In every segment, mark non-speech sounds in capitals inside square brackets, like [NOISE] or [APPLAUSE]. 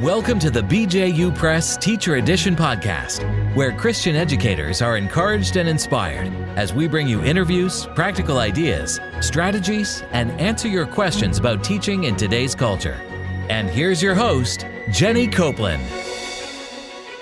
Welcome to the BJU Press Teacher Edition podcast, where Christian educators are encouraged and inspired as we bring you interviews, practical ideas, strategies, and answer your questions about teaching in today's culture. And here's your host, Jenny Copeland.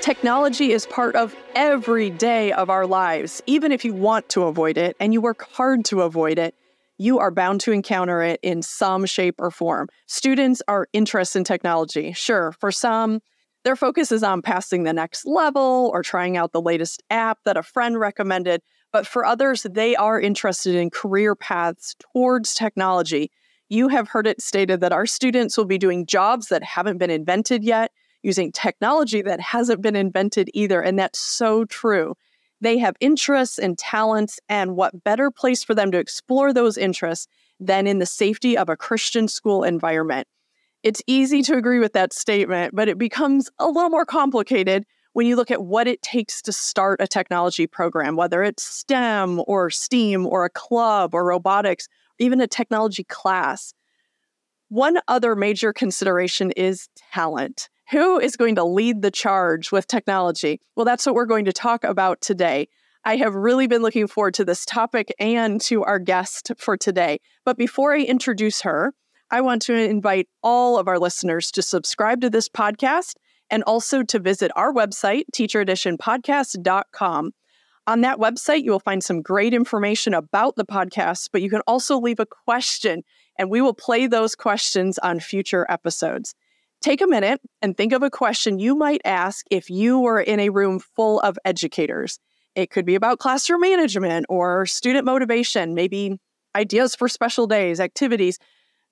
Technology is part of every day of our lives. Even if you want to avoid it and you work hard to avoid it, you are bound to encounter it in some shape or form. Students are interested in technology. Sure, for some, their focus is on passing the next level or trying out the latest app that a friend recommended. But for others, they are interested in career paths towards technology. You have heard it stated that our students will be doing jobs that haven't been invented yet, using technology that hasn't been invented either. And that's so true. They have interests and talents, and what better place for them to explore those interests than in the safety of a Christian school environment? It's easy to agree with that statement, but it becomes a little more complicated when you look at what it takes to start a technology program, whether it's STEM or STEAM or a club or robotics, even a technology class. One other major consideration is talent. Who is going to lead the charge with technology? Well, that's what we're going to talk about today. I have really been looking forward to this topic and to our guest for today. But before I introduce her, I want to invite all of our listeners to subscribe to this podcast and also to visit our website, teachereditionpodcast.com. On that website, you will find some great information about the podcast, but you can also leave a question, and we will play those questions on future episodes. Take a minute and think of a question you might ask if you were in a room full of educators. It could be about classroom management or student motivation, maybe ideas for special days, activities,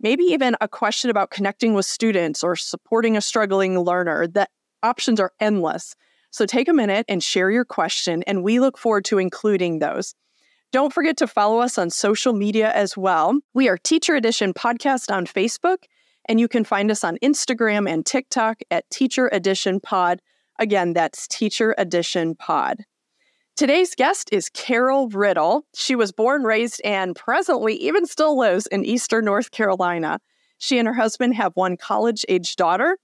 maybe even a question about connecting with students or supporting a struggling learner. The options are endless. So take a minute and share your question, and we look forward to including those. Don't forget to follow us on social media as well. We are Teacher Edition Podcast on Facebook and you can find us on Instagram and TikTok at Teacher Edition Pod. Again, that's Teacher Edition Pod. Today's guest is Carol Riddle. She was born, raised, and presently even still lives in Eastern North Carolina. She and her husband have one college age daughter.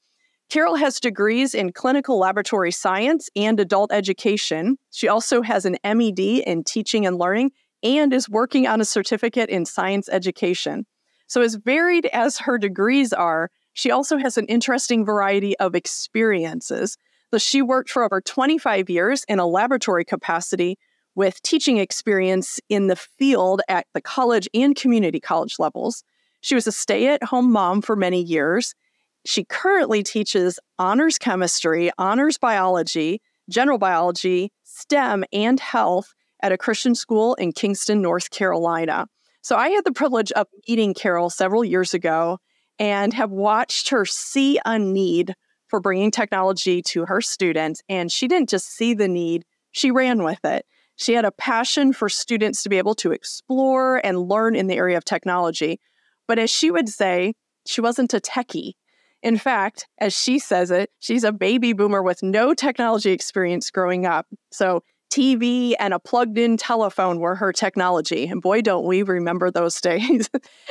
Carol has degrees in clinical laboratory science and adult education. She also has an MED in teaching and learning and is working on a certificate in science education. So, as varied as her degrees are, she also has an interesting variety of experiences. So, she worked for over 25 years in a laboratory capacity with teaching experience in the field at the college and community college levels. She was a stay at home mom for many years. She currently teaches honors chemistry, honors biology, general biology, STEM, and health at a Christian school in Kinston, North Carolina. So I had the privilege of meeting Carol several years ago and have watched her see a need for bringing technology to her students. And she didn't just see the need, she ran with it. She had a passion for students to be able to explore and learn in the area of technology. But as she would say, she wasn't a techie. In fact, as she says it, she's a baby boomer with no technology experience growing up. So TV and a plugged in telephone were her technology. And boy, don't we remember those [LAUGHS] days.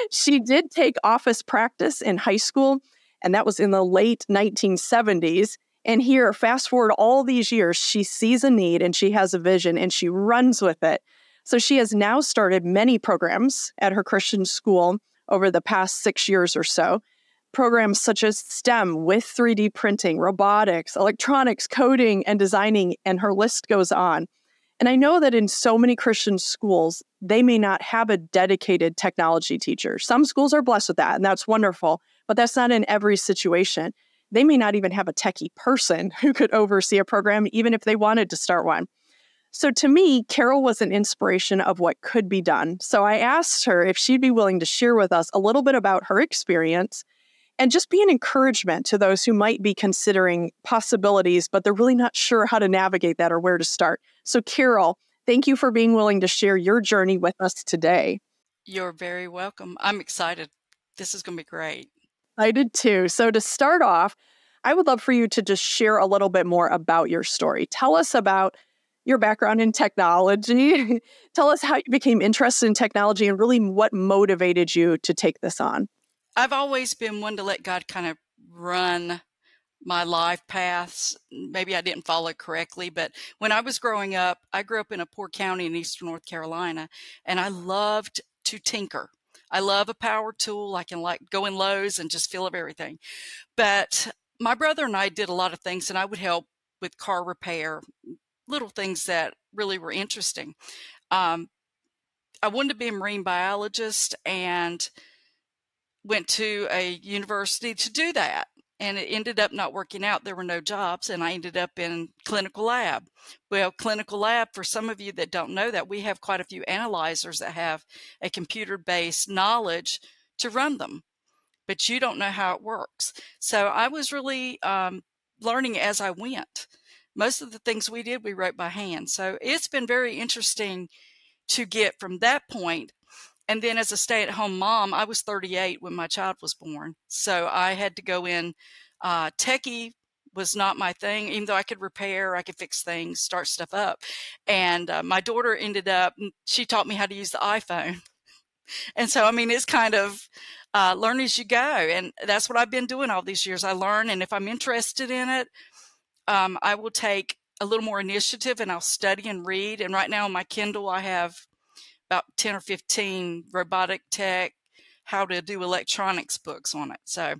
she did take office practice in high school, and that was in the late 1970s. And here, fast forward all these years, she sees a need and she has a vision and she runs with it. So she has now started many programs at her Christian school over the past six years or so. Programs such as STEM with 3D printing, robotics, electronics, coding, and designing, and her list goes on. And I know that in so many Christian schools, they may not have a dedicated technology teacher. Some schools are blessed with that, and that's wonderful, but that's not in every situation. They may not even have a techie person [LAUGHS] who could oversee a program, even if they wanted to start one. So to me, Carol was an inspiration of what could be done. So I asked her if she'd be willing to share with us a little bit about her experience and just be an encouragement to those who might be considering possibilities, but they're really not sure how to navigate that or where to start. So, Carol, thank you for being willing to share your journey with us today. You're very welcome. I'm excited. This is going to be great. I did too. So, to start off, I would love for you to just share a little bit more about your story. Tell us about your background in technology. [LAUGHS] Tell us how you became interested in technology and really what motivated you to take this on. I've always been one to let God kind of run my life paths. Maybe I didn't follow correctly, but when I was growing up, I grew up in a poor county in eastern North Carolina, and I loved to tinker. I love a power tool. I can like go in Lowe's and just feel of everything. But my brother and I did a lot of things, and I would help with car repair, little things that really were interesting. Um, I wanted to be a marine biologist and went to a university to do that and it ended up not working out. There were no jobs, and I ended up in clinical lab. Well, clinical lab, for some of you that don't know that, we have quite a few analyzers that have a computer based knowledge to run them, but you don't know how it works. So I was really um, learning as I went. Most of the things we did, we wrote by hand. So it's been very interesting to get from that point and then as a stay at home mom, I was 38 when my child was born. So I had to go in. Uh, techie was not my thing, even though I could repair, I could fix things, start stuff up. And uh, my daughter ended up, she taught me how to use the iPhone. [LAUGHS] And so, I mean, it's kind of uh, learn as you go. And that's what I've been doing all these years. I learn, and if I'm interested in it, um, I will take a little more initiative and I'll study and read. And right now on my Kindle, I have about 10 or 15 robotic tech, how to do electronics books on it. So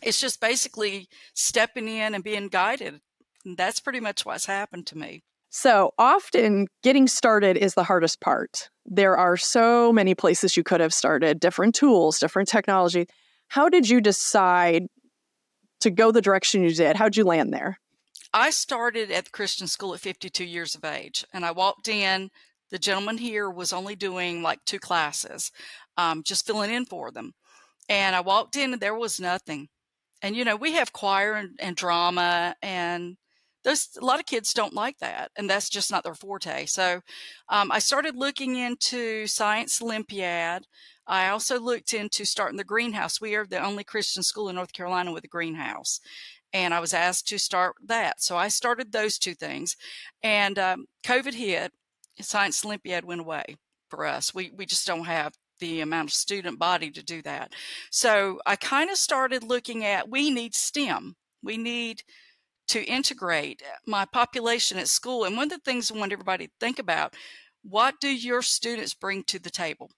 it's just basically stepping in and being guided. And that's pretty much what's happened to me. So often getting started is the hardest part. There are so many places you could have started, different tools, different technology. How did you decide to go the direction you did? How'd you land there? I started at the Christian school at 52 years of age, and I walked in the gentleman here was only doing like two classes, um, just filling in for them. And I walked in and there was nothing. And, you know, we have choir and, and drama and those, a lot of kids don't like that. And that's just not their forte. So um, I started looking into Science Olympiad. I also looked into starting the greenhouse. We are the only Christian school in North Carolina with a greenhouse and I was asked to start that. So I started those two things. And um, COVID hit, Science Olympiad went away for us. We we just don't have the amount of student body to do that. So I kind of started looking at we need STEM. We need to integrate my population at school. And one of the things I want everybody to think about, what do your students bring to the table?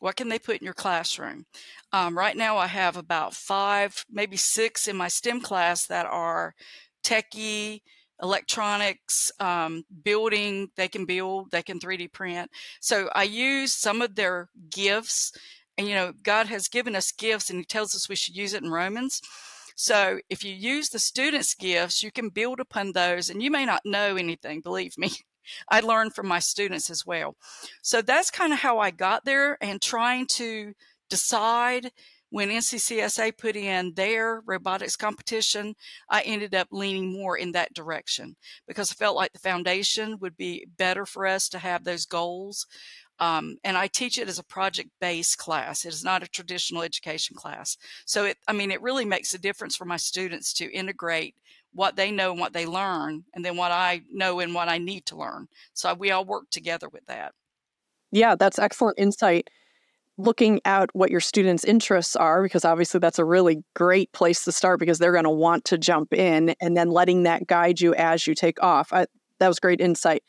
What can they put in your classroom? Um, right now, I have about five, maybe six in my STEM class that are techie, electronics, um, building, they can build, they can 3D print. So I use some of their gifts. And, you know, God has given us gifts and He tells us we should use it in Romans. So if you use the students' gifts, you can build upon those. And you may not know anything, believe me. [LAUGHS] I learned from my students as well. So that's kind of how I got there and trying to decide when NCCSA put in their robotics competition, I ended up leaning more in that direction because I felt like the foundation would be better for us to have those goals. Um, and I teach it as a project based class. It is not a traditional education class. So it, I mean, it really makes a difference for my students to integrate what they know and what they learn, and then what I know and what I need to learn. So we all work together with that. Yeah, that's excellent insight looking at what your students' interests are, because obviously that's a really great place to start because they're going to want to jump in and then letting that guide you as you take off. I, that was great insight.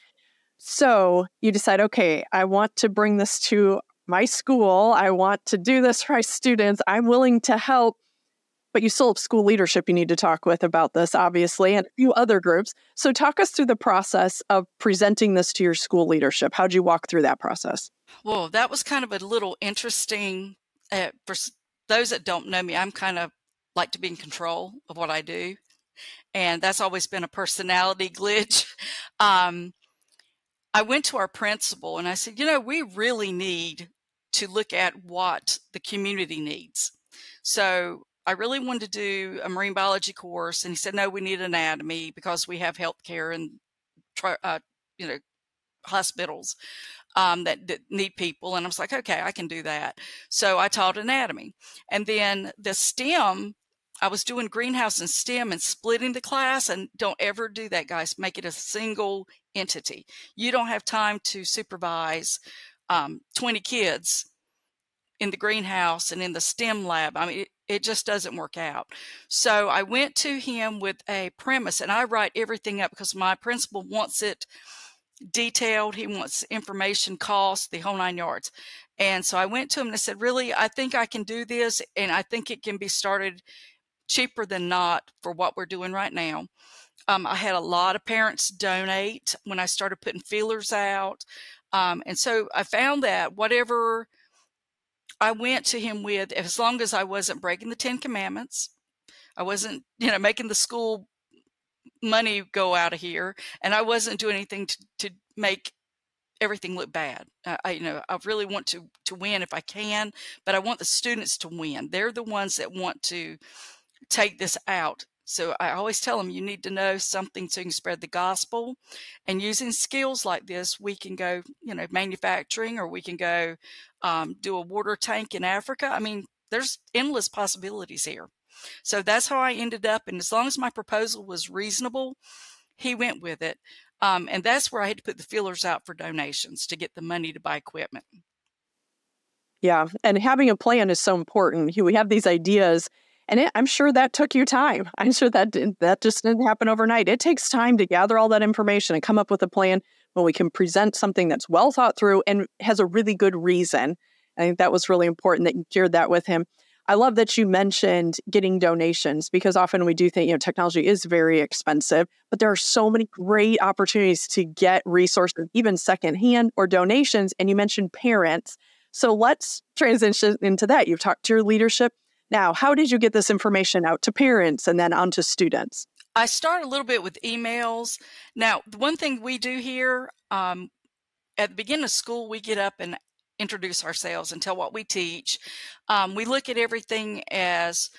So you decide, okay, I want to bring this to my school. I want to do this for my students. I'm willing to help. But you still have school leadership you need to talk with about this, obviously, and a few other groups. So, talk us through the process of presenting this to your school leadership. How'd you walk through that process? Well, that was kind of a little interesting. Uh, for those that don't know me, I'm kind of like to be in control of what I do. And that's always been a personality [LAUGHS] glitch. Um, I went to our principal and I said, you know, we really need to look at what the community needs. So I really wanted to do a marine biology course. And he said, no, we need anatomy because we have healthcare and, uh, you know, hospitals um, that, need people. And I was like, okay, I can do that. So I taught anatomy. And then the STEM, I was doing greenhouse and STEM and splitting the class. And don't ever do that, guys. Make it a single entity. You don't have time to supervise um, 20 kids in the greenhouse and in the STEM lab. I mean, it, it just doesn't work out. So I went to him with a premise and I write everything up because my principal wants it detailed. He wants information, cost, the whole nine yards. And so I went to him and I said, Really, I think I can do this. And I think it can be started cheaper than not for what we're doing right now. Um, I had a lot of parents donate when I started putting feelers out. Um, and so I found that whatever I went to him with, as long as I wasn't breaking the Ten Commandments, I wasn't, you know, making the school money go out of here, and I wasn't doing anything to, to make everything look bad. I, you know, I really want to to win if I can, but I want the students to win. They're the ones that want to take this out. So I always tell them you need to know something so you can spread the gospel. And using skills like this, we can go, you know, manufacturing, or we can go um, do a water tank in Africa. I mean, there's endless possibilities here. So that's how I ended up. And as long as my proposal was reasonable, he went with it. Um, and that's where I had to put the feelers out for donations to get the money to buy equipment. Yeah. And having a plan is so important. We have these ideas, and it, I'm sure that took you time. [LAUGHS] I'm sure that didn't, that just didn't happen overnight. It takes time to gather all that information and come up with a plan when we can present something that's well thought through and has a really good reason. I think that was really important that you shared that with him. I love that you mentioned getting donations because often we do think, you know, technology is very expensive, but there are so many great opportunities to get resources, even secondhand or donations. And you mentioned parents. So let's transition into that. You've talked to your leadership. Now, how did you get this information out to parents and then onto students? I start a little bit with emails. Now, the one thing we do here, um, at the beginning of school, we get up and introduce ourselves and tell what we teach. Um, we look at everything as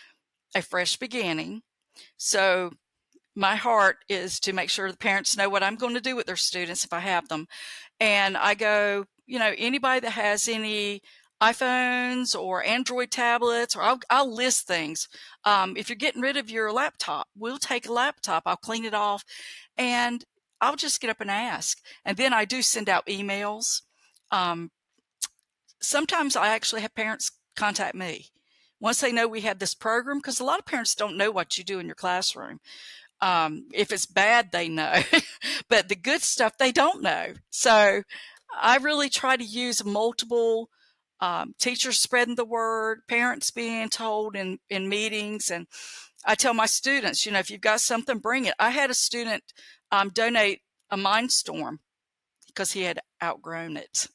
a fresh beginning. So my heart is to make sure the parents know what I'm going to do with their students if I have them. And I go, you know, anybody that has any iPhones or Android tablets, or I'll, I'll list things. Um, if you're getting rid of your laptop, we'll take a laptop, I'll clean it off, and I'll just get up and ask. And then I do send out emails um, sometimes I actually have parents contact me once they know we have this program because a lot of parents don't know what you do in your classroom. Um, if it's bad, they know, [LAUGHS] but the good stuff they don't know. So I really try to use multiple um, teachers spreading the word, parents being told in, in meetings. And I tell my students, you know, if you've got something, bring it. I had a student um, donate a Mindstorm because he had outgrown it.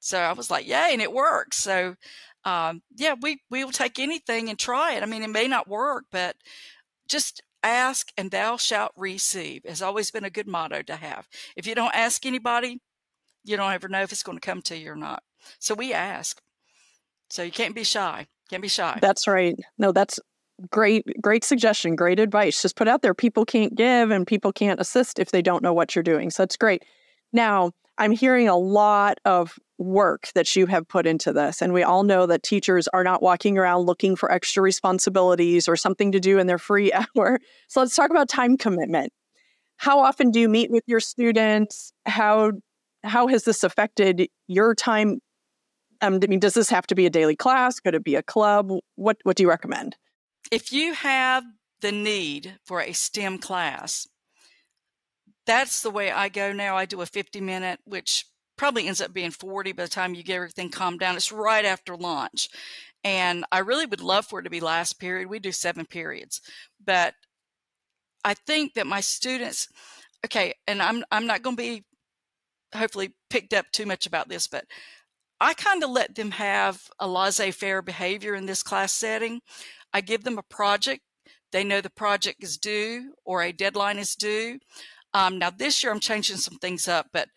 So I was like, yay, and it works. So um, yeah, we we will take anything and try it. I mean, it may not work, but just ask and thou shalt receive has always been a good motto to have. If you don't ask anybody, you don't ever know if it's going to come to you or not. So we ask. So you can't be shy. Can't be shy. That's right. No, that's great great suggestion great advice just put out there people can't give and people can't assist if they don't know what you're doing so that's great now i'm hearing a lot of work that you have put into this. And we all know that teachers are not walking around looking for extra responsibilities or something to do in their free [LAUGHS] hour. So let's talk about time commitment. How often do you meet with your students? How how has this affected your time? Um, I mean, does this have to be a daily class? Could it be a club? What what do you recommend? If you have the need for a STEM class, that's the way I go now. I do a 50 minute, which probably ends up being 40 by the time you get everything calmed down. It's right after lunch. And I really would love for it to be last period. We do seven periods. But I think that my students, okay, and I'm I'm not going to be hopefully picked up too much about this, but I kind of let them have a laissez-faire behavior in this class setting. I give them a project. They know the project is due or a deadline is due. Um, now this year I'm changing some things up, but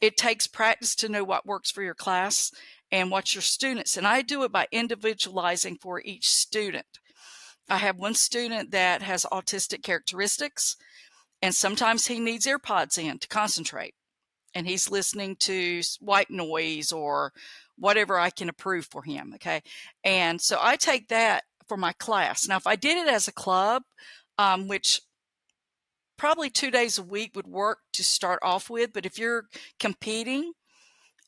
it takes practice to know what works for your class and what your students. And I do it by individualizing for each student. I have one student that has autistic characteristics, and sometimes he needs AirPods in to concentrate. And he's listening to white noise or whatever I can approve for him. Okay. And so I take that for my class. Now, if I did it as a club, um, which probably two days a week would work to start off with. But if you're competing,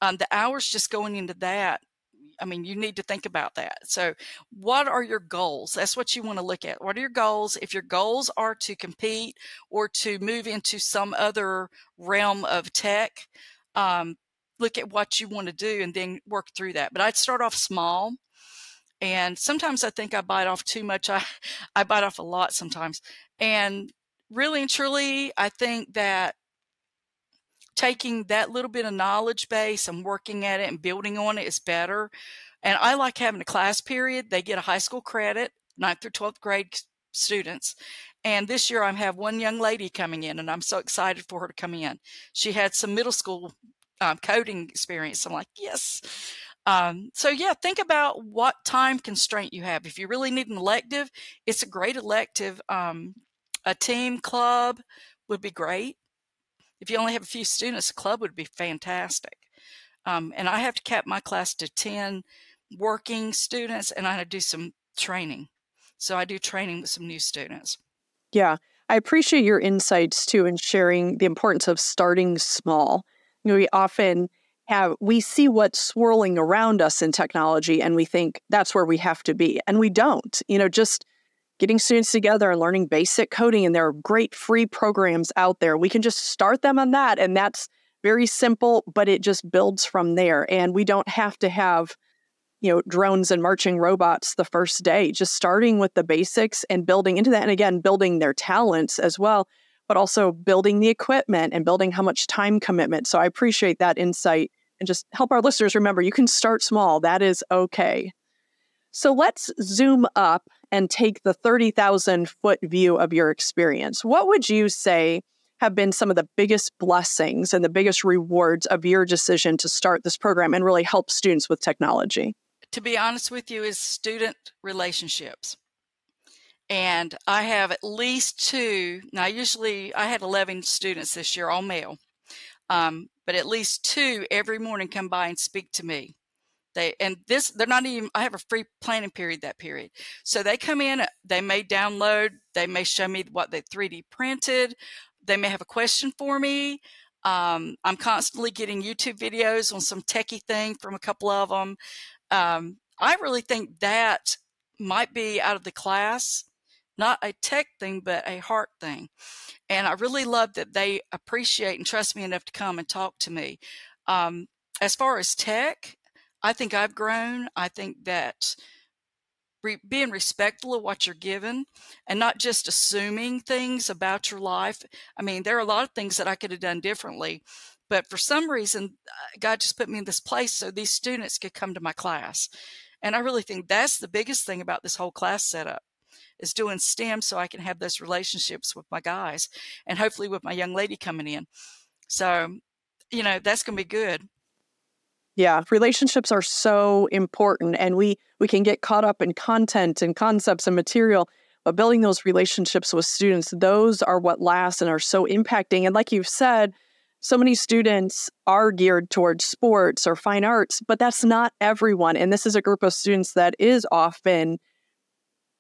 um, the hours just going into that, I mean, you need to think about that. So, what are your goals? That's what you want to look at. What are your goals? If your goals are to compete or to move into some other realm of tech, um, look at what you want to do and then work through that. But I'd start off small. And sometimes I think I bite off too much. I, [LAUGHS] I bite off a lot sometimes. And really and truly, I think that taking that little bit of knowledge base and working at it and building on it is better. And I like having a class period. They get a high school credit, ninth through 12th grade students. And this year I have one young lady coming in, and I'm so excited for her to come in. She had some middle school um, coding experience. I'm like, yes. Um, so yeah, think about what time constraint you have. If you really need an elective, it's a great elective. Um, a team club would be great if you only have a few students, a club would be fantastic. Um, and I have to cap my class to 10 working students and I do some training. So I do training with some new students. Yeah. I appreciate your insights too in sharing the importance of starting small. You know, we often have we see what's swirling around us in technology and we think that's where we have to be and we don't. You know, just getting students together and learning basic coding. And there are great free programs out there. We can just start them on that. And that's very simple, but it just builds from there. And we don't have to have, you know, drones and marching robots the first day, just starting with the basics and building into that. And again, building their talents as well, but also building the equipment and building how much time commitment. So I appreciate that insight and just help our listeners remember you can start small. That is okay. So let's zoom up and take the 30,000 foot view of your experience, what would you say have been some of the biggest blessings and the biggest rewards of your decision to start this program and really help students with technology? To be honest with you, is student relationships. And I have at least two. Now, usually I had 11 students this year, all male, um, but at least two every morning come by and speak to me they and this they're not even I have a free planning period that period. So they come in, they may download, they may show me what they 3D printed, they may have a question for me. Um, I'm constantly getting YouTube videos on some techie thing from a couple of them. Um, I really think that might be out of the class, not a tech thing, but a heart thing. And I really love that they appreciate and trust me enough to come and talk to me. Um, as far as tech, I think I've grown. I think that re- being respectful of what you're given and not just assuming things about your life. I mean, there are a lot of things that I could have done differently, but for some reason, uh, God just put me in this place so these students could come to my class. And I really think that's the biggest thing about this whole class setup is doing STEM so I can have those relationships with my guys and hopefully with my young lady coming in. So, you know, that's going to be good. Yeah, relationships are so important and we we can get caught up in content and concepts and material, but building those relationships with students, those are what last and are so impacting. And like you've said, so many students are geared towards sports or fine arts, but that's not everyone. And this is a group of students that is often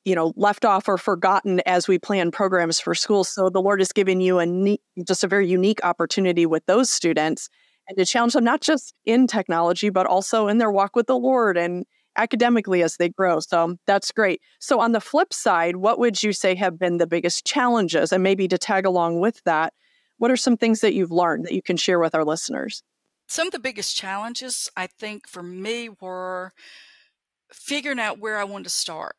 you know left off or forgotten as we plan programs for schools so the lord has given you a neat, just a very unique opportunity with those students and to challenge them not just in technology, but also in their walk with the Lord and academically as they grow. So that's great. So, on the flip side, what would you say have been the biggest challenges? And maybe to tag along with that, what are some things that you've learned that you can share with our listeners? Some of the biggest challenges, I think, for me were figuring out where I wanted to start.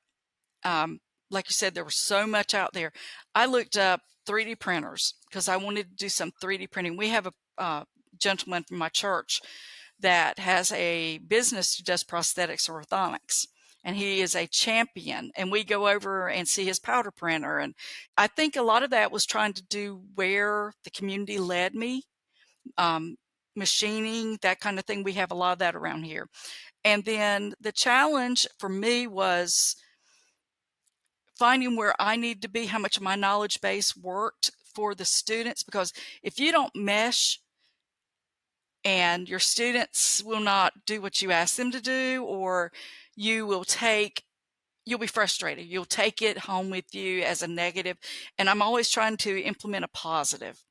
Um, like you said, there was so much out there. I looked up 3D printers because I wanted to do some 3D printing. We have a uh, gentleman from my church that has a business who does prosthetics orthodontics and he is a champion and we go over and see his powder printer and i think a lot of that was trying to do where the community led me um, machining that kind of thing. We have a lot of that around here. And then the challenge for me was finding where i need to be how much of my knowledge base worked for the students because if you don't mesh and your students will not do what you ask them to do or you will take you'll be frustrated you'll take it home with you as a negative and i'm always trying to implement a positive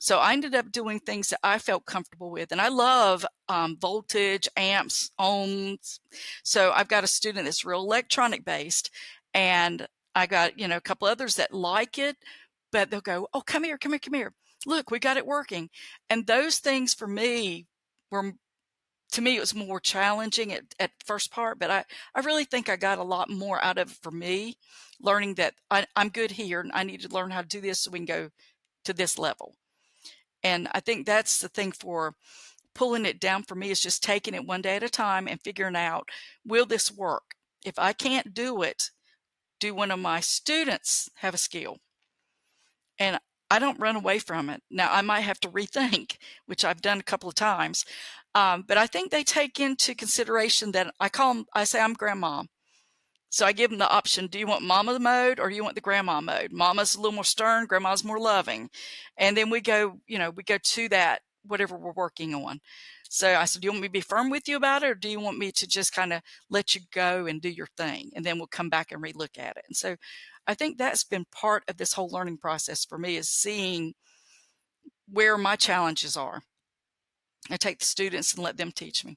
So I ended up doing things that I felt comfortable with. And I love um, voltage, amps, ohms. So I've got a student that's real electronic based. And I got, you know, a couple others that like it, but they'll go, Oh, come here, come here, come here. Look, we got it working. And those things for me were to me it was more challenging at, at first part but I, I really think i got a lot more out of it for me learning that I, i'm good here and i need to learn how to do this so we can go to this level and I think that's the thing for pulling it down for me is just taking it one day at a time and figuring out will this work? If I can't do it, do one of my students have a skill? And I don't run away from it. Now, I might have to rethink, [LAUGHS] which I've done a couple of times. Um, but I think they take into consideration that I call them, I say I'm grandma. So I give them the option do you want mama mode or do you want the grandma mode? Mama's a little more stern, grandma's more loving. And then we go, you know, we go to that, whatever we're working on. So I said, Do you want me to be firm with you about it or do you want me to just kind of let you go and do your thing? And then we'll come back and relook at it. And so I think that's been part of this whole learning process for me is seeing where my challenges are. I take the students and let them teach me.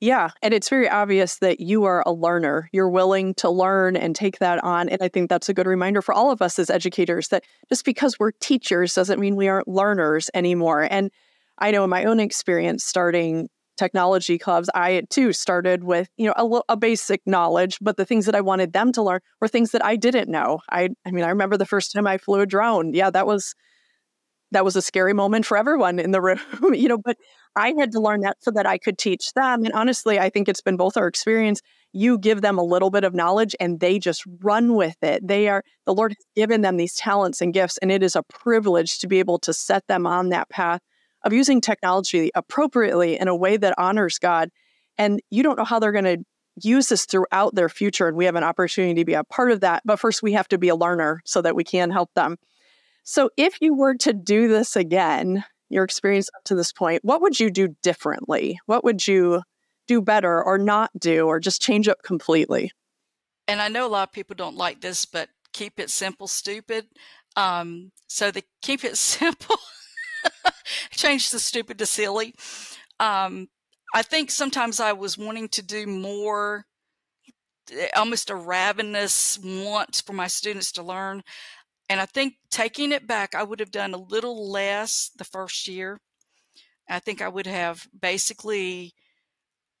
Yeah. And it's very obvious that you are a learner. You're willing to learn and take that on. And I think that's a good reminder for all of us as educators that just because we're teachers doesn't mean we aren't learners anymore. And I know in my own experience starting technology clubs, I too started with, you know, a, a basic knowledge, but the things that I wanted them to learn were things that I didn't know. I I mean, I remember the first time I flew a drone. Yeah, that was that was a scary moment for everyone in the room, [LAUGHS] you know, but I had to learn that so that I could teach them. And honestly, I think it's been both our experience. You give them a little bit of knowledge and they just run with it. They are, the Lord has given them these talents and gifts, and it is a privilege to be able to set them on that path of using technology appropriately in a way that honors God. And you don't know how they're going to use this throughout their future. And we have an opportunity to be a part of that. But first, we have to be a learner so that we can help them. So, if you were to do this again, your experience up to this point, what would you do differently? What would you do better or not do or just change up completely? And I know a lot of people don't like this, but keep it simple, stupid. Um, so the keep it [LAUGHS] simple, [LAUGHS] change the stupid to silly. Um, I think sometimes I was wanting to do more, eh, almost a ravenous want for my students to learn. And I think taking it back, I would have done a little less the first year. I think I would have basically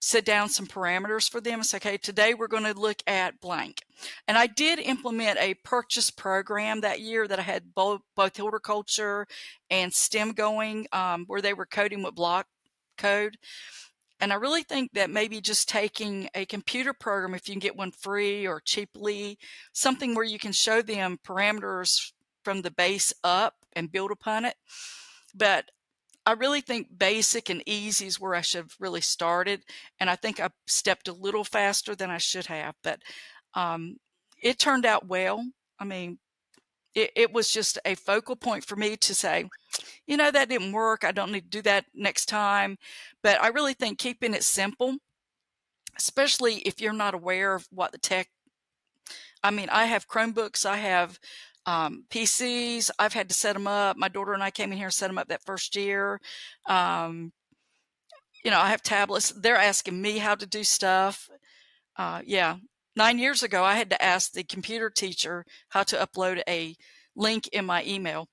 set down some parameters for them and say, okay, today we're going to look at blank. And I did implement a purchase program that year that I had both, both horticulture and STEM going, um, where they were coding with block code. And I really think that maybe just taking a computer program, if you can get one free or cheaply, something where you can show them parameters from the base up and build upon it. But I really think basic and easy is where I should have really started. And I think I stepped a little faster than I should have. But um, it turned out well. I mean, it, it was just a focal point for me to say, you know, that didn't work. I don't need to do that next time. But I really think keeping it simple, especially if you're not aware of what the tech, I mean, I have Chromebooks, I have um, PCs, I've had to set them up. My daughter and I came in here and set them up that first year. Um, you know, I have tablets. They're asking me how to do stuff. Uh, yeah, nine years ago, I had to ask the computer teacher how to upload a link in my email.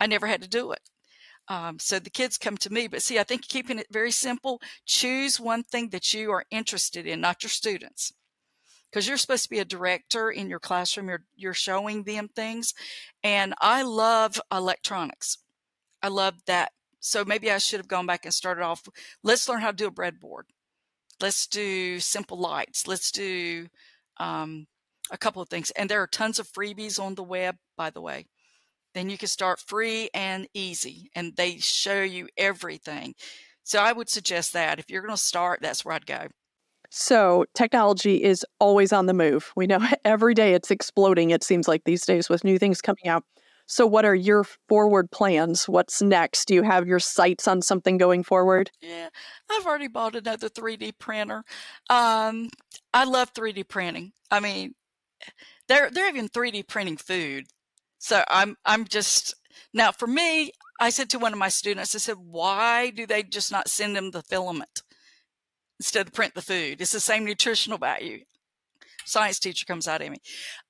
I never had to do it. Um, so the kids come to me. But see, I think keeping it very simple, choose one thing that you are interested in, not your students. Because you're supposed to be a director in your classroom, you're, you're showing them things. And I love electronics. I love that. So maybe I should have gone back and started off. Let's learn how to do a breadboard let's do simple lights. Let's do um, a couple of things. And there are tons of freebies on the web, by the way. Then you can start free and easy, and they show you everything. So I would suggest that if you're going to start, that's where I'd go. So, technology is always on the move. We know [LAUGHS] every day it's exploding, it seems like these days, with new things coming out. So, what are your forward plans? What's next? Do you have your sights on something going forward? Yeah, I've already bought another 3D printer. Um, I love 3D printing. I mean, they're they're even 3D printing food. So I'm I'm just Now, for me, I said to one of my students, I said, why do they just not send them the filament instead of print the food? It's the same nutritional value. Science teacher comes out of me.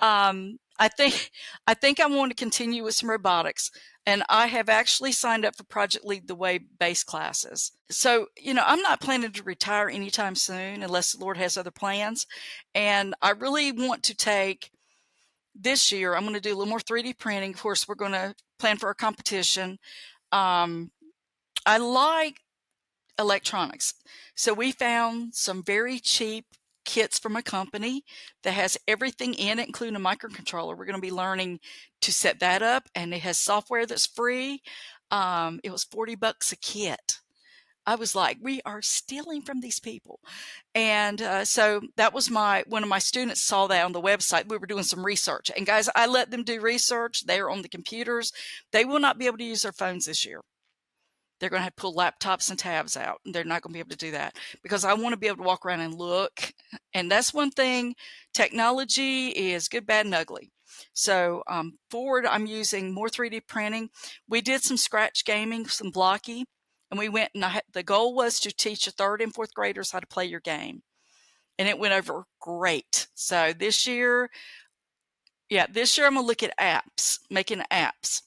Um, I think I think I want to continue with some robotics, and I have actually signed up for Project Lead the Way base classes. So you know, I'm not planning to retire anytime soon unless the Lord has other plans, and I really want to take this year. I'm going to do a little more 3D printing. Of course, we're going to plan for a competition. Um, I like electronics, so we found some very cheap kits from a company that has everything in it, including a microcontroller. We're going to be learning to set that up, and it has software that's free. Um, it was 40 bucks a kit. I was like, we are stealing from these people. And uh, so that was my, one of my students saw that on the website. We were doing some research. And guys, I let them do research. They're on the computers. They will not be able to use their phones this year they're going to have to pull laptops and tabs out. And they're not going to be able to do that because I want to be able to walk around and look. And that's one thing. Technology is good, bad, and ugly. So um, forward, I'm using more 3D printing. We did some scratch gaming, some Blockly, and we went and I had, the goal was to teach the third and fourth graders how to play your game. And it went over great. So this year, yeah, this year I'm going to look at apps, making apps.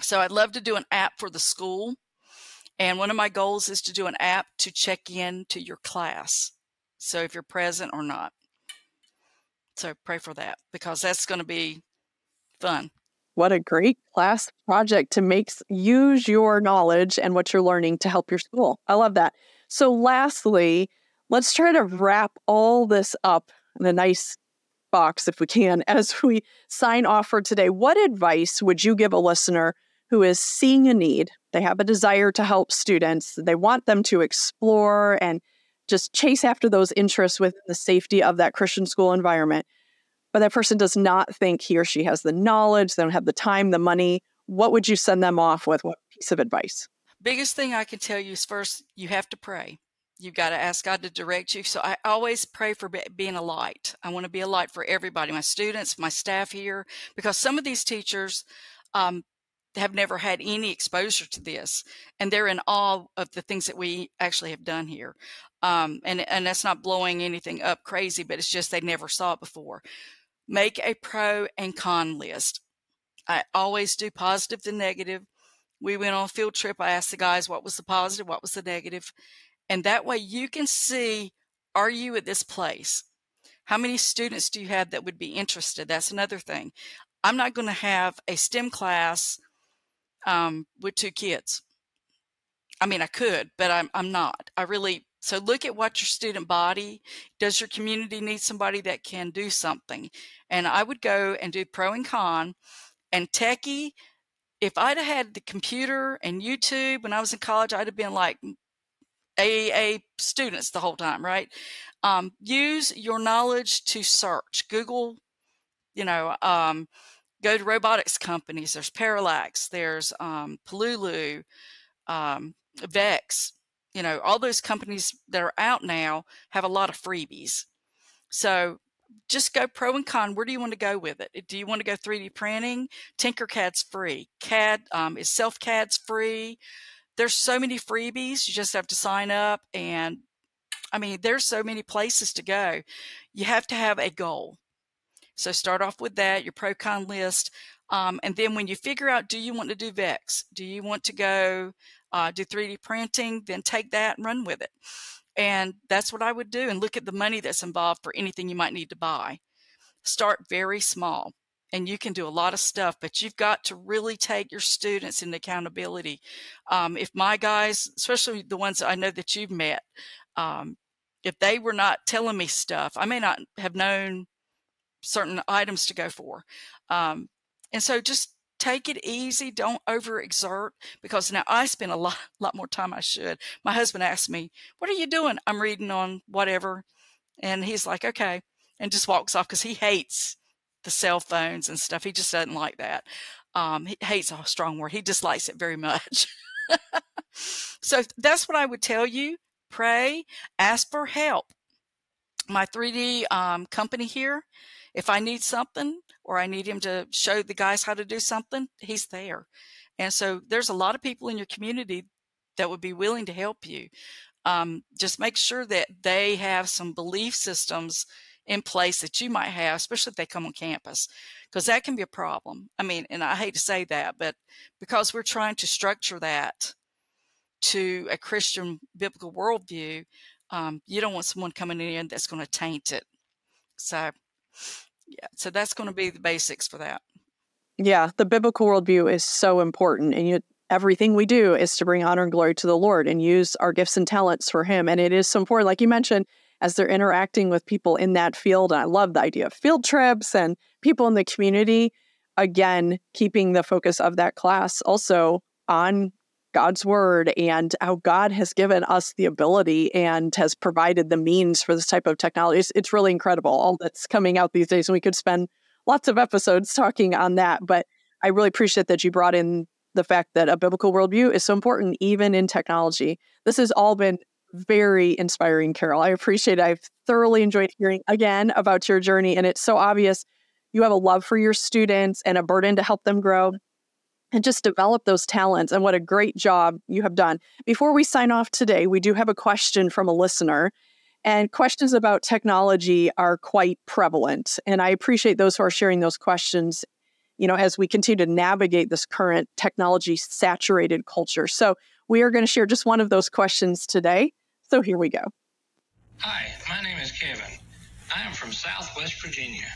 So I'd love to do an app for the school and one of my goals is to do an app to check in to your class. So if you're present or not. So pray for that because that's going to be fun. What a great class project to make use your knowledge and what you're learning to help your school. I love that. So lastly, let's try to wrap all this up in a nice box if we can [LAUGHS] as we sign off for today. What advice would you give a listener who is seeing a need. They have a desire to help students. They want them to explore and just chase after those interests within the safety of that Christian school environment. But that person does not think he or she has the knowledge, they don't have the time, the money. What would you send them off with? What piece of advice? Biggest thing I can tell you is first, you have to pray. You've got to ask God to direct you. So I always pray for being a light. I want to be a light for everybody, my students, my staff here, because some of these teachers, um, have never had any exposure to this, and they're in awe of the things that we actually have done here. Um, and and that's not blowing anything up crazy, but it's just they never saw it before. Make a pro and con list. I always do positive to negative. We went on a field trip. I asked the guys what was the positive, what was the negative, and that way you can see: Are you at this place? How many students do you have that would be interested? That's another thing. I'm not going to have a STEM class um, with two kids. I mean, I could, but I'm, I'm not. I really, so look at what your student body, does your community need somebody that can do something? And I would go and do pro and con and techie. If I'd have had the computer and YouTube when I was in college, I'd have been like AAA students the whole time, right? Um, use your knowledge to search. Google, you know, um, go to robotics companies. There's Parallax, there's um, Pololu, um, Vex. You know, all those companies that are out now have a lot of freebies. So just go pro and con. Where do you want to go with it? Do you want to go 3D printing? Tinkercad's free. CAD um, is SelfCAD's free. There's so many freebies. You just have to sign up, and I mean, there's so many places to go. You have to have a goal. So start off with that, your pro con list. Um, and then when you figure out, do you want to do VEX? Do you want to go uh, do 3D printing? Then take that and run with it. And that's what I would do and look at the money that's involved for anything you might need to buy. Start very small and you can do a lot of stuff, but you've got to really take your students into accountability. Um, if my guys, especially the ones I know that you've met, um, if they were not telling me stuff, I may not have known certain items to go for. Um, and so just take it easy. Don't overexert because now I spend a lot, [LAUGHS] lot more time I should. My husband asked me, what are you doing? I'm reading on whatever. And he's like, okay. And just walks off because he hates the cell phones and stuff. He just doesn't like that. Um, he hates a strong word. He dislikes it very [LAUGHS] much. so that's what I would tell you. Pray, ask for help my 3D um, company here, if I need something or I need him to show the guys how to do something, he's there. And so there's a lot of people in your community that would be willing to help you. Um, just make sure that they have some belief systems in place that you might have, especially if they come on campus, because that can be a problem. I mean, and I hate to say that, but because we're trying to structure that to a Christian biblical worldview, um, you don't want someone coming in that's going to taint it. So, yeah, so that's going to be the basics for that. Yeah, the biblical worldview is so important, and you, everything we do is to bring honor and glory to the Lord and use our gifts and talents for Him. And it is so important, like you mentioned, as they're interacting with people in that field. And I love the idea of field trips and people in the community. Again, keeping the focus of that class also on God's word and how God has given us the ability and has provided the means for this type of technology. It's, it's really incredible, all that's coming out these days. And we could spend lots of episodes talking on that. But I really appreciate that you brought in the fact that a biblical worldview is so important, even in technology. This has all been very inspiring, Carol. I appreciate it. I've thoroughly enjoyed hearing again about your journey. And it's so obvious you have a love for your students and a burden to help them grow and just develop those talents. And what a great job you have done. Before we sign off today, we do have a question from a listener. And questions about technology are quite prevalent. And I appreciate those who are sharing those questions, you know, as we continue to navigate this current technology saturated culture. So we are going to share just one of those questions today. So here we go. Hi, my name is Kevin. I am from Southwest Virginia.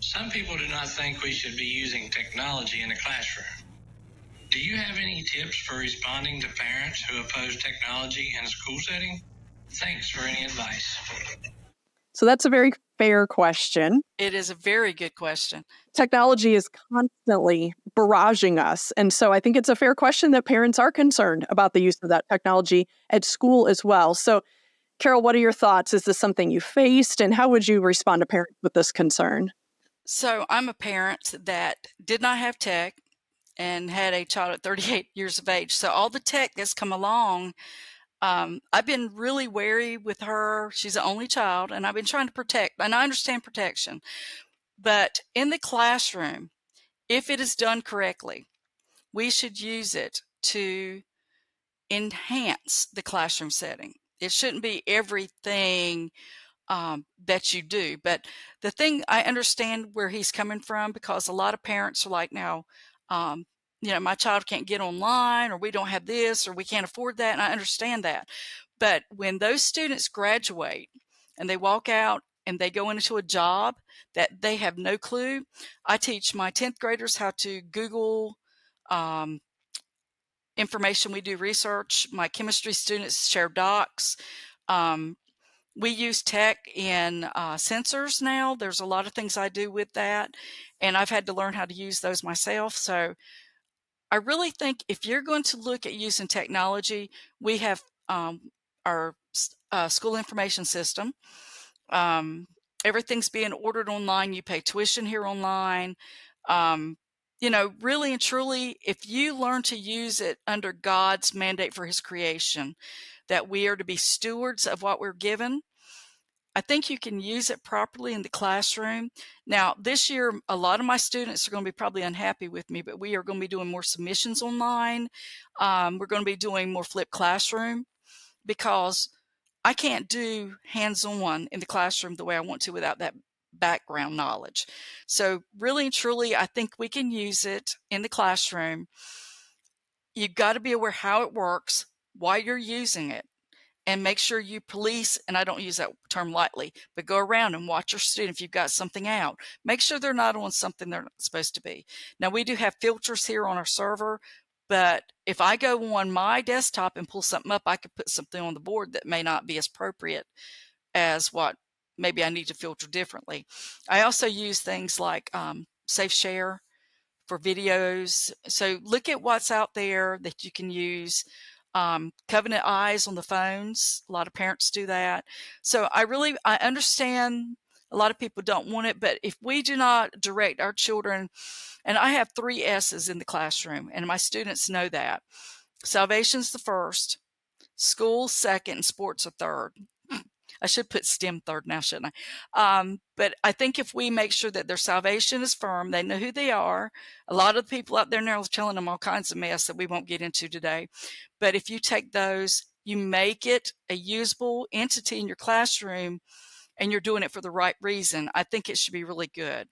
Some people do not think we should be using technology in the classroom. Do you have any tips for responding to parents who oppose technology in a school setting? Thanks for any advice. So that's a very fair question. It is a very good question. Technology is constantly barraging us. And so I think it's a fair question that parents are concerned about the use of that technology at school as well. So, Carol, what are your thoughts? Is this something you faced? And how would you respond to parents with this concern? So, I'm a parent that did not have tech and had a child at 38 [LAUGHS] years of age. So, all the tech that's come along um, I've been really wary with her. She's the only child, and I've been trying to protect, and I understand protection. But in the classroom, if it is done correctly, we should use it to enhance the classroom setting. It shouldn't be everything um, that you do. But the thing I understand where he's coming from because a lot of parents are like, now, um, you know, my child can't get online or we don't have this or we can't afford that. And I understand that. But when those students graduate and they walk out and they go into a job that they have no clue, I teach my 10th graders how to Google um, information. We do research. My chemistry students share docs. Um, we use tech in uh, sensors now. There's a lot of things I do with that, and I've had to learn how to use those myself. So I really think if you're going to look at using technology, we have um, our uh, school information system. Um, everything's being ordered online. You pay tuition here online. Um, you know, really and truly, if you learn to use it under God's mandate for his creation, that we are to be stewards of what we're given, I think you can use it properly in the classroom. Now, this year, a lot of my students are going to be probably unhappy with me, but we are going to be doing more submissions online. Um, we're going to be doing more flipped classroom because I can't do hands on in the classroom the way I want to without that background knowledge. So, really and truly, I think we can use it in the classroom. You've got to be aware how it works, why you're using it and make sure you police and i don't use that term lightly but go around and watch your student if you've got something out. Make sure they're not on something they're not supposed to be. Now we do have filters here on our server but if i go on my desktop and pull something up i could put something on the board that may not be as appropriate as what maybe i need to filter differently. I also use things like um, SafeShare for videos. So look at what's out there that you can use um, covenant eyes on the phones. A lot of parents do that. So I really I understand a lot of people don't want it, but if we do not direct our children, and I have three S's in the classroom, and my students know that salvation's the first, school second, sports are third. I should put STEM third now, shouldn't I? Um, but I think if we make sure that their salvation is firm, they know who they are. A lot of the people out there now are telling them all kinds of mess that we won't get into today. But if you take those, you make it a usable entity in your classroom, and you're doing it for the right reason, I think it should be really good.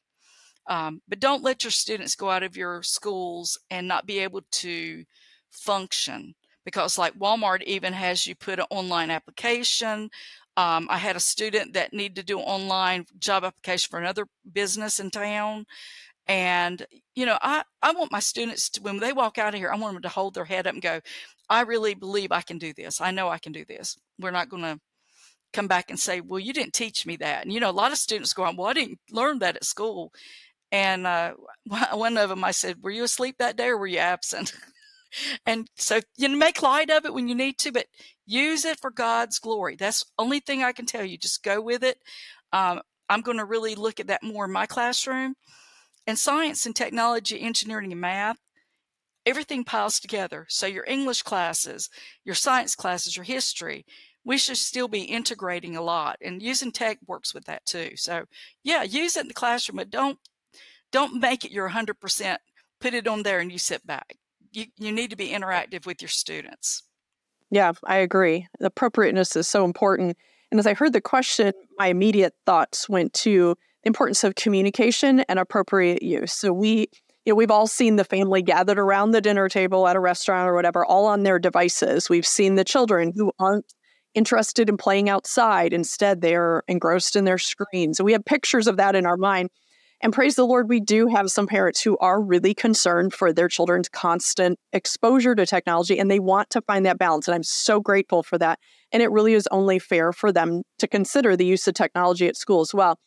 Um, but don't let your students go out of your schools and not be able to function because, like Walmart, even has you put an online application. Um, I had a student that needed to do online job application for another business in town. And, you know, I, I want my students to, when they walk out of here, I want them to hold their head up and go, I really believe I can do this. I know I can do this. We're not going to come back and say, well, you didn't teach me that. And, you know, a lot of students go on, well, I didn't learn that at school. And uh, [LAUGHS] one of them, I said, were you asleep that day or were you absent? [LAUGHS] and so you know, make light of it when you need to, but use it for God's glory. That's only thing I can tell you. Just go with it. Um, I'm going to really look at that more in my classroom. And science and technology, engineering and math, everything piles together. So your English classes, your science classes, your history, we should still be integrating a lot and using tech works with that too. So yeah, use it in the classroom, but don't don't make it your 100%. Put it on there and you sit back you, you need to be interactive with your students. Yeah, I agree. The appropriateness is so important. And as I heard the question, my immediate thoughts went to the importance of communication and appropriate use. So we, you know, we've all seen the family gathered around the dinner table at a restaurant or whatever, all on their devices. We've seen the children who aren't interested in playing outside. Instead, they're engrossed in their screens. So we have pictures of that in our mind. And praise the Lord, we do have some parents who are really concerned for their children's constant exposure to technology and they want to find that balance. And I'm so grateful for that. And it really is only fair for them to consider the use of technology at school as well.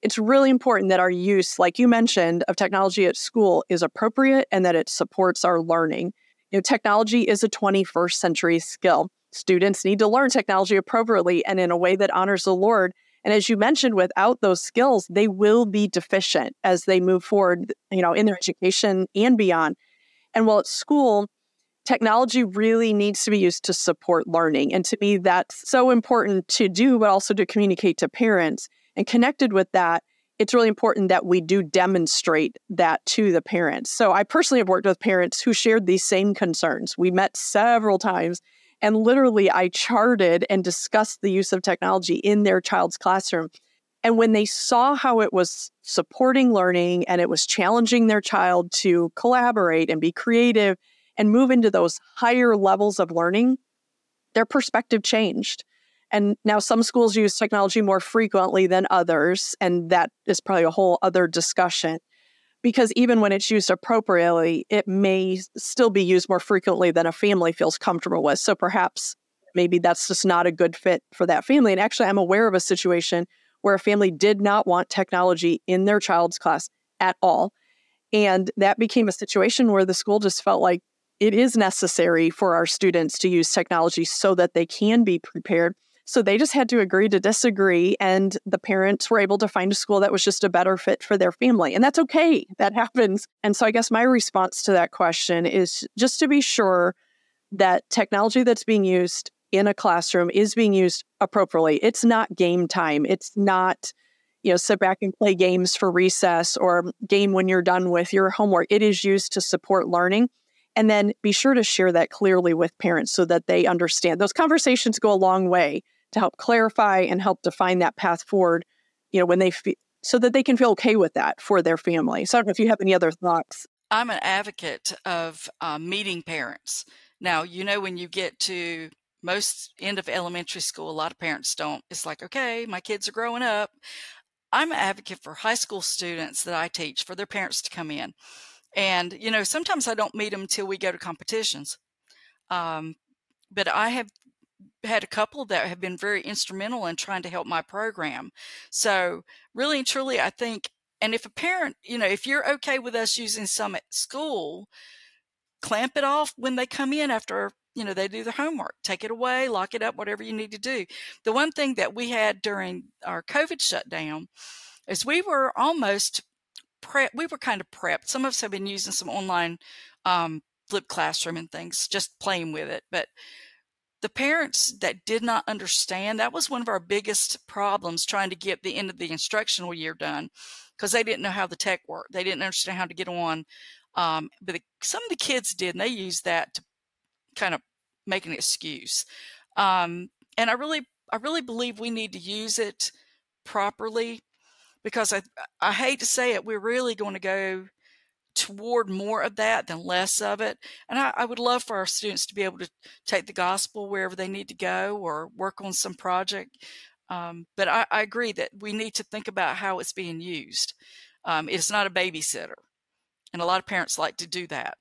It's really important that our use, like you mentioned, of technology at school is appropriate and that it supports our learning. You know, technology is a 21st century skill. Students need to learn technology appropriately and in a way that honors the Lord and as you mentioned, without those skills, they will be deficient as they move forward, you know, in their education and beyond. And while at school, technology really needs to be used to support learning. And to me, that's so important to do, but also to communicate to parents. And connected with that, it's really important that we do demonstrate that to the parents. So I personally have worked with parents who shared these same concerns. We met several times and literally, I charted and discussed the use of technology in their child's classroom. And when they saw how it was supporting learning and it was challenging their child to collaborate and be creative and move into those higher levels of learning, their perspective changed. And now some schools use technology more frequently than others. And that is probably a whole other discussion because even when it's used appropriately, it may still be used more frequently than a family feels comfortable with. So perhaps maybe that's just not a good fit for that family. And actually, I'm aware of a situation where a family did not want technology in their child's class at all. And that became a situation where the school just felt like it is necessary for our students to use technology so that they can be prepared so they just had to agree to disagree. And the parents were able to find a school that was just a better fit for their family. And that's okay. That happens. And so I guess my response to that question is just to be sure that technology that's being used in a classroom is being used appropriately. It's not game time. It's not, you know, sit back and play games for recess or game when you're done with your homework. It is used to support learning. And then be sure to share that clearly with parents so that they understand. Those conversations go a long way to help clarify and help define that path forward, you know, when they feel so that they can feel okay with that for their family. So I don't know if you have any other thoughts. I'm an advocate of um, meeting parents. Now, you know, when you get to most end of elementary school, a lot of parents don't. It's like, okay, my kids are growing up. I'm an advocate for high school students that I teach for their parents to come in. And, you know, sometimes I don't meet them until we go to competitions. Um, but I have had a couple that have been very instrumental in trying to help my program. So, really and truly, I think, and if a parent, you know, if you're okay with us using some at school, clamp it off when they come in after you know they do their homework. Take it away lock it up whatever you need to do. The one thing that we had during our covid shutdown is we were almost prep we were kind of prepped. Some of us have been using some online um, flip classroom and things just playing with it but the parents that did not understand that was one of our biggest problems trying to get the end of the instructional year done because they didn't know how the tech worked. They didn't understand how to get on um, but the, some of the kids did and they used that to kind of make an excuse. Um, and i really i really believe we need to use it properly because i i hate to say it we're really going to go toward more of that than less of it. And I, I, would love for our students to be able to take the gospel wherever they need to go or work on some project. Um, but I, I, agree that we need to think about how it's being used. Um, it's not a babysitter. And a lot of parents like to do that,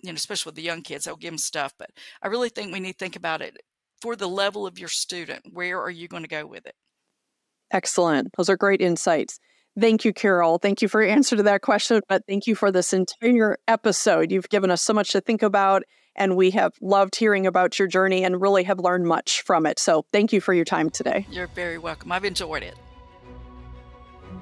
you know, especially with the young kids, they'll give them stuff. But I really think we need to think about it for the level of your student. Where are you going to go with it? Excellent. Those are great insights. Thank you, Carol. Thank you for your answer to that question, but thank you for this entire episode. You've given us so much to think about, and we have loved hearing about your journey and really have learned much from it. So thank you for your time today. You're very welcome. I've enjoyed it.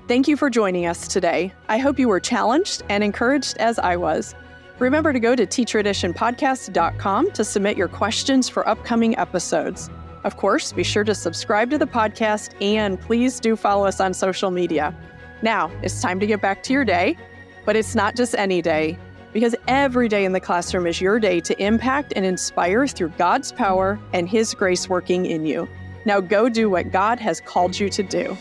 Thank you for joining us today. I hope you were challenged and encouraged as I was. Remember to go to teachereditionpodcast.com to submit your questions for upcoming episodes. Of course, be sure to subscribe to the podcast and please do follow us on social media. Now, it's time to get back to your day, but it's not just any day, because every day in the classroom is your day to impact and inspire through God's power and His grace working in you. Now go do what God has called you to do.